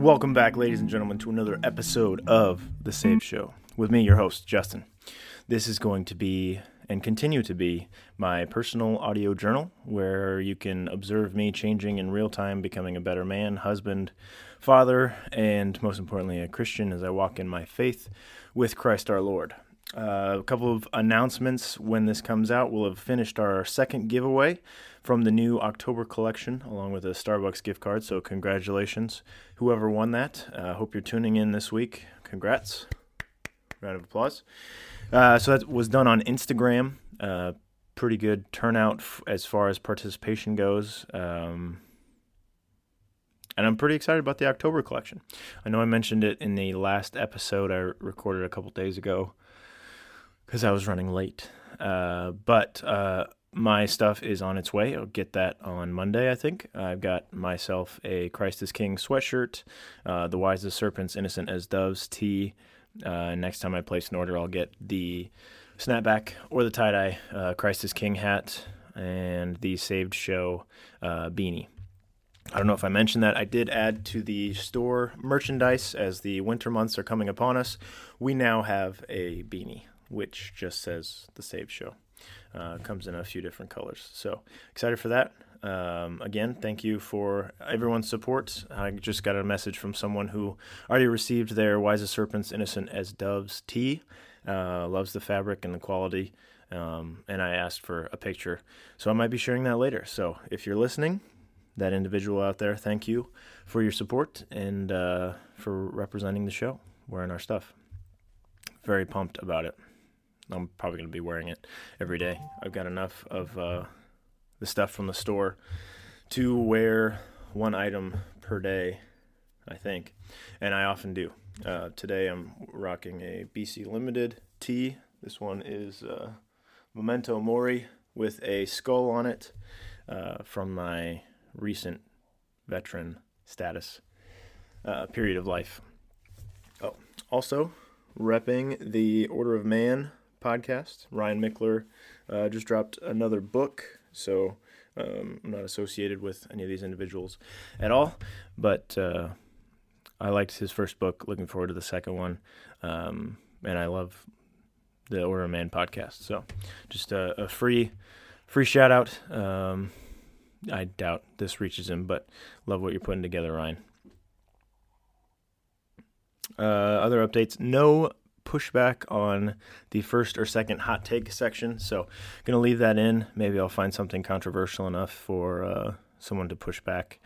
Welcome back, ladies and gentlemen, to another episode of The Saved Show with me, your host, Justin. This is going to be and continue to be my personal audio journal where you can observe me changing in real time, becoming a better man, husband, father, and most importantly, a Christian as I walk in my faith with Christ our Lord. Uh, a couple of announcements when this comes out. We'll have finished our second giveaway from the new October collection, along with a Starbucks gift card. So, congratulations, whoever won that. I uh, hope you're tuning in this week. Congrats. Round of applause. Uh, so that was done on Instagram. Uh, pretty good turnout f- as far as participation goes. Um, and I'm pretty excited about the October collection. I know I mentioned it in the last episode I recorded a couple days ago because I was running late. Uh, but uh, my stuff is on its way. I'll get that on Monday, I think. I've got myself a Christ is King sweatshirt, uh, the Wise as Serpents, Innocent as Doves tee, uh, next time I place an order, I'll get the snapback or the tie dye uh, Christ is King hat and the Saved Show uh, beanie. I don't know if I mentioned that. I did add to the store merchandise as the winter months are coming upon us. We now have a beanie, which just says the Saved Show. Uh, comes in a few different colors. So excited for that. Um, again, thank you for everyone's support. I just got a message from someone who already received their Wise as Serpents, Innocent as Doves tee. Uh, loves the fabric and the quality. Um, and I asked for a picture. So I might be sharing that later. So if you're listening, that individual out there, thank you for your support and uh, for representing the show, wearing our stuff. Very pumped about it. I'm probably going to be wearing it every day. I've got enough of uh, the stuff from the store to wear one item per day, I think, and I often do. Uh, today I'm rocking a BC Limited tee. This one is uh, Memento Mori with a skull on it uh, from my recent veteran status uh, period of life. Oh, also repping the Order of Man podcast. Ryan Michler uh, just dropped another book so um, I'm not associated with any of these individuals at all. But uh, I liked his first book. Looking forward to the second one. Um, and I love the Order of Man podcast. So just a, a free free shout out. Um, I doubt this reaches him, but love what you're putting together, Ryan. Uh, other updates: no pushback on the first or second hot take section. So, going to leave that in. Maybe I'll find something controversial enough for uh, someone to push back.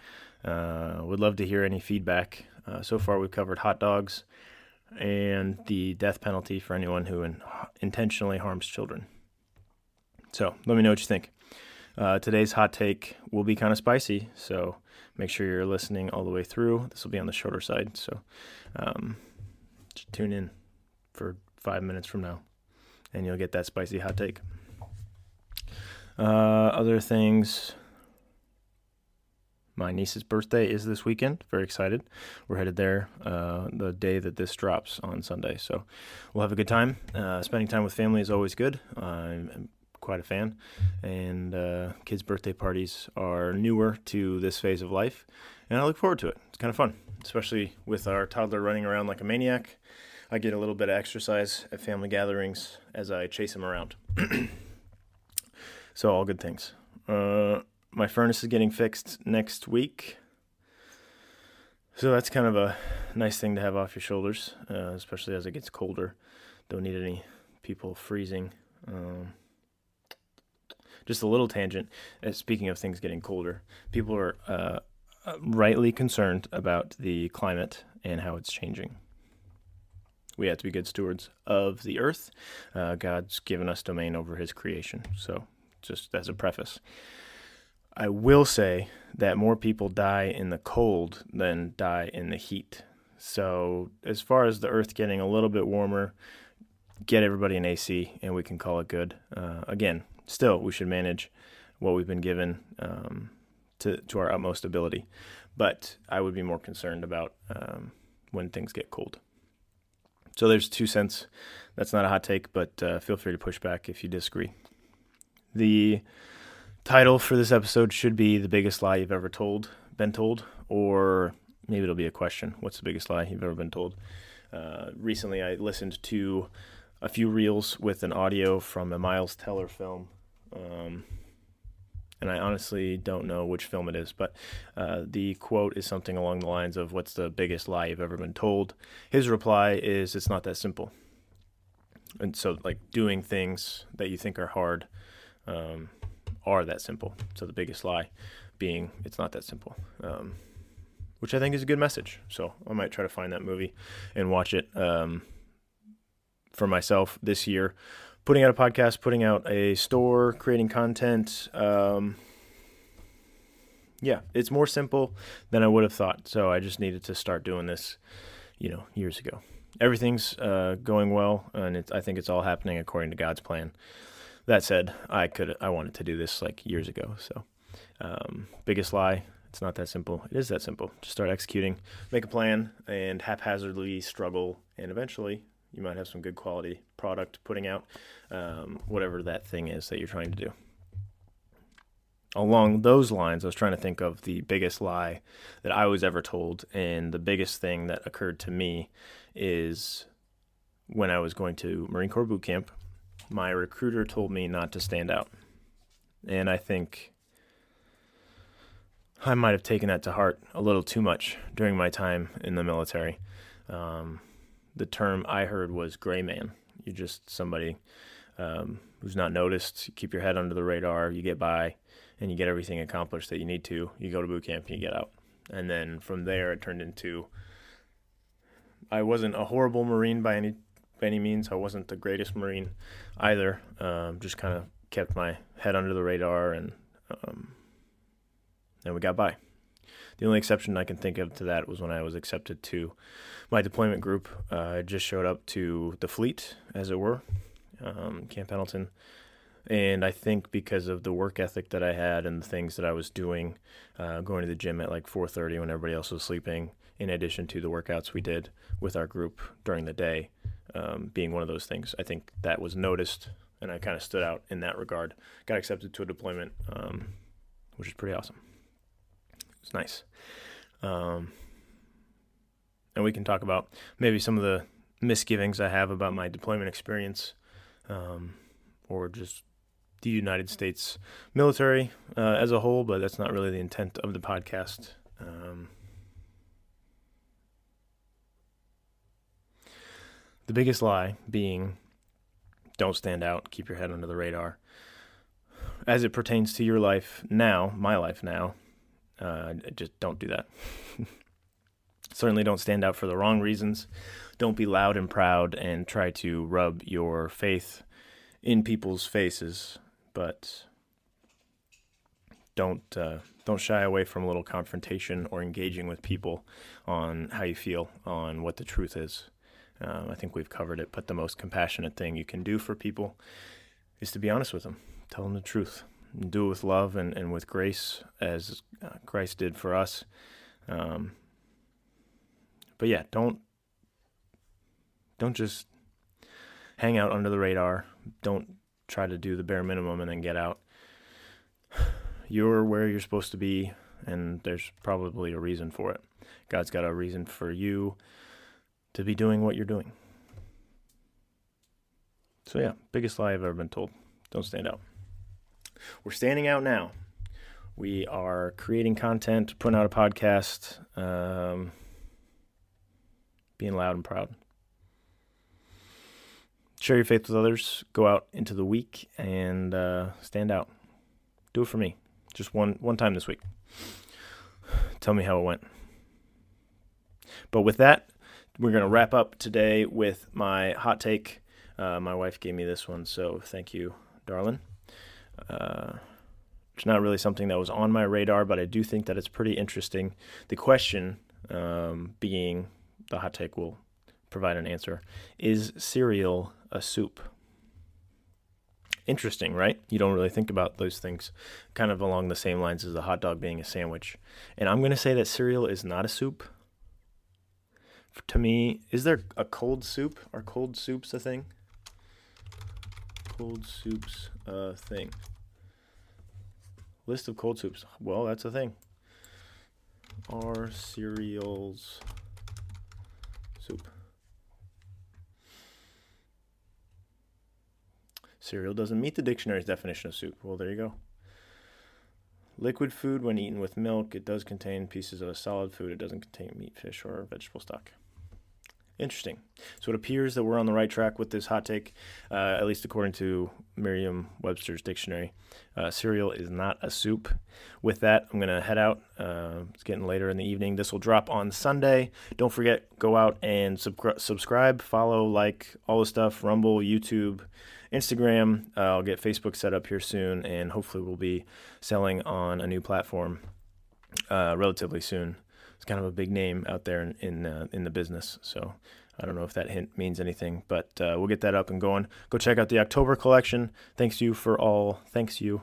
Uh, would love to hear any feedback. Uh, so far, we've covered hot dogs and the death penalty for anyone who in- intentionally harms children. So, let me know what you think. Uh, today's hot take will be kind of spicy, so make sure you're listening all the way through. This will be on the shorter side, so um, tune in for five minutes from now, and you'll get that spicy hot take. Uh, other things. My niece's birthday is this weekend. Very excited. We're headed there uh, the day that this drops on Sunday. So we'll have a good time. Uh, spending time with family is always good. I'm quite a fan. And uh, kids' birthday parties are newer to this phase of life. And I look forward to it. It's kind of fun, especially with our toddler running around like a maniac. I get a little bit of exercise at family gatherings as I chase him around. so, all good things. Uh, my furnace is getting fixed next week. So, that's kind of a nice thing to have off your shoulders, uh, especially as it gets colder. Don't need any people freezing. Um, just a little tangent. Uh, speaking of things getting colder, people are uh, uh rightly concerned about the climate and how it's changing we have to be good stewards of the earth. Uh, God's given us domain over his creation. So, just as a preface, I will say that more people die in the cold than die in the heat. So, as far as the earth getting a little bit warmer, get everybody an AC and we can call it good. Uh, again, still, we should manage what we've been given um, to, to our utmost ability. But I would be more concerned about um, when things get cold. So there's two cents. That's not a hot take, but uh, feel free to push back if you disagree. The title for this episode should be "The Biggest Lie You've Ever Told," been told, or maybe it'll be a question. What's the biggest lie you've ever been told? Uh, recently, I listened to a few reels with an audio from a Miles Teller film. Um, and I honestly don't know which film it is, but uh, the quote is something along the lines of, What's the biggest lie you've ever been told? His reply is, It's not that simple. And so, like, doing things that you think are hard um, are that simple. So, the biggest lie being, It's not that simple. Um, which I think is a good message. So, I might try to find that movie and watch it um, for myself this year putting out a podcast, putting out a store, creating content. Um, yeah, it's more simple than I would have thought. So I just needed to start doing this, you know, years ago. Everything's uh, going well, and I think it's all happening according to God's plan. That said, I could I wanted to do this like years ago. So, um, biggest lie. It's not that simple. It is that simple. Just start executing, make a plan, and haphazardly struggle, and eventually you might have some good quality product putting out, um, whatever that thing is that you're trying to do. Along those lines, I was trying to think of the biggest lie that I was ever told, and the biggest thing that occurred to me is when I was going to Marine Corps boot camp, my recruiter told me not to stand out. And I think I might have taken that to heart a little too much during my time in the military. Um, the term I heard was gray man. You're just somebody um, who's not noticed. You keep your head under the radar. You get by, and you get everything accomplished that you need to. You go to boot camp, and you get out, and then from there it turned into. I wasn't a horrible Marine by any by any means. I wasn't the greatest Marine either. Um, just kind of kept my head under the radar, and um, and we got by. The only exception I can think of to that was when I was accepted to my deployment group. Uh, I just showed up to the fleet, as it were, um, Camp Pendleton. And I think because of the work ethic that I had and the things that I was doing, uh, going to the gym at like 4:30 when everybody else was sleeping, in addition to the workouts we did with our group during the day, um, being one of those things, I think that was noticed, and I kind of stood out in that regard. Got accepted to a deployment, um, which is pretty awesome. It's nice. Um, and we can talk about maybe some of the misgivings I have about my deployment experience, um, or just the United States military uh, as a whole. But that's not really the intent of the podcast. Um, the biggest lie being don't stand out, keep your head under the radar. As it pertains to your life now, my life now, uh, just don't do that. Certainly don't stand out for the wrong reasons. Don't be loud and proud and try to rub your faith in people's faces, but don't uh, don't shy away from a little confrontation or engaging with people on how you feel on what the truth is. Um, I think we've covered it, but the most compassionate thing you can do for people is to be honest with them. Tell them the truth do it with love and, and with grace as uh, Christ did for us. Um, but yeah, don't don't just hang out under the radar. Don't try to do the bare minimum and then get out. You're where you're supposed to be, and there's probably a reason for it. God's got a reason for you to be doing what you're doing. So yeah, biggest lie I've ever been told. Don't stand out we're standing out now. We are creating content, putting out a podcast, um, being loud and proud. Share your faith with others. Go out into the week and uh, stand out. Do it for me, just one one time this week. Tell me how it went. But with that, we're going to wrap up today with my hot take. Uh, my wife gave me this one, so thank you, darling. Uh, it's not really something that was on my radar, but I do think that it's pretty interesting. The question um, being the hot take will provide an answer is cereal a soup? Interesting, right? You don't really think about those things kind of along the same lines as the hot dog being a sandwich. And I'm going to say that cereal is not a soup. To me, is there a cold soup? Are cold soups a thing? Cold soups a thing. List of cold soups. Well, that's a thing. Are cereals soup? Cereal doesn't meet the dictionary's definition of soup. Well, there you go. Liquid food, when eaten with milk, it does contain pieces of a solid food. It doesn't contain meat, fish, or vegetable stock. Interesting. So it appears that we're on the right track with this hot take, uh, at least according to Merriam Webster's dictionary. Uh, cereal is not a soup. With that, I'm going to head out. Uh, it's getting later in the evening. This will drop on Sunday. Don't forget, go out and sub- subscribe, follow, like all the stuff Rumble, YouTube, Instagram. Uh, I'll get Facebook set up here soon, and hopefully, we'll be selling on a new platform uh, relatively soon it's kind of a big name out there in in, uh, in the business. So I don't know if that hint means anything, but uh, we'll get that up and going. Go check out the October collection. Thanks you for all. Thanks you.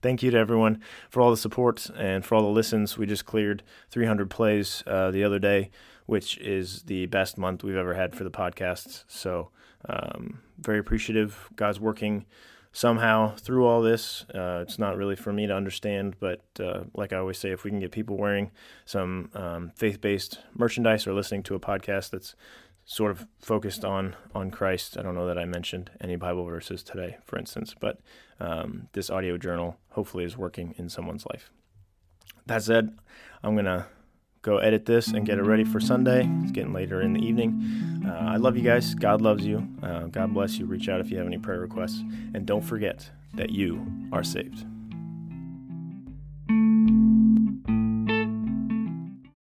Thank you to everyone for all the support and for all the listens. We just cleared 300 plays uh, the other day, which is the best month we've ever had for the podcast. So um, very appreciative. God's working somehow through all this. Uh, it's not really for me to understand, but uh, like I always say, if we can get people wearing some um, faith-based merchandise or listening to a podcast that's sort of focused on on Christ, I don't know that I mentioned any Bible verses today, for instance, but um, this audio journal hopefully is working in someone's life. That said, I'm gonna go edit this and get it ready for Sunday. It's getting later in the evening. Uh, I love you guys. God loves you. Uh, God bless you. Reach out if you have any prayer requests. And don't forget that you are saved.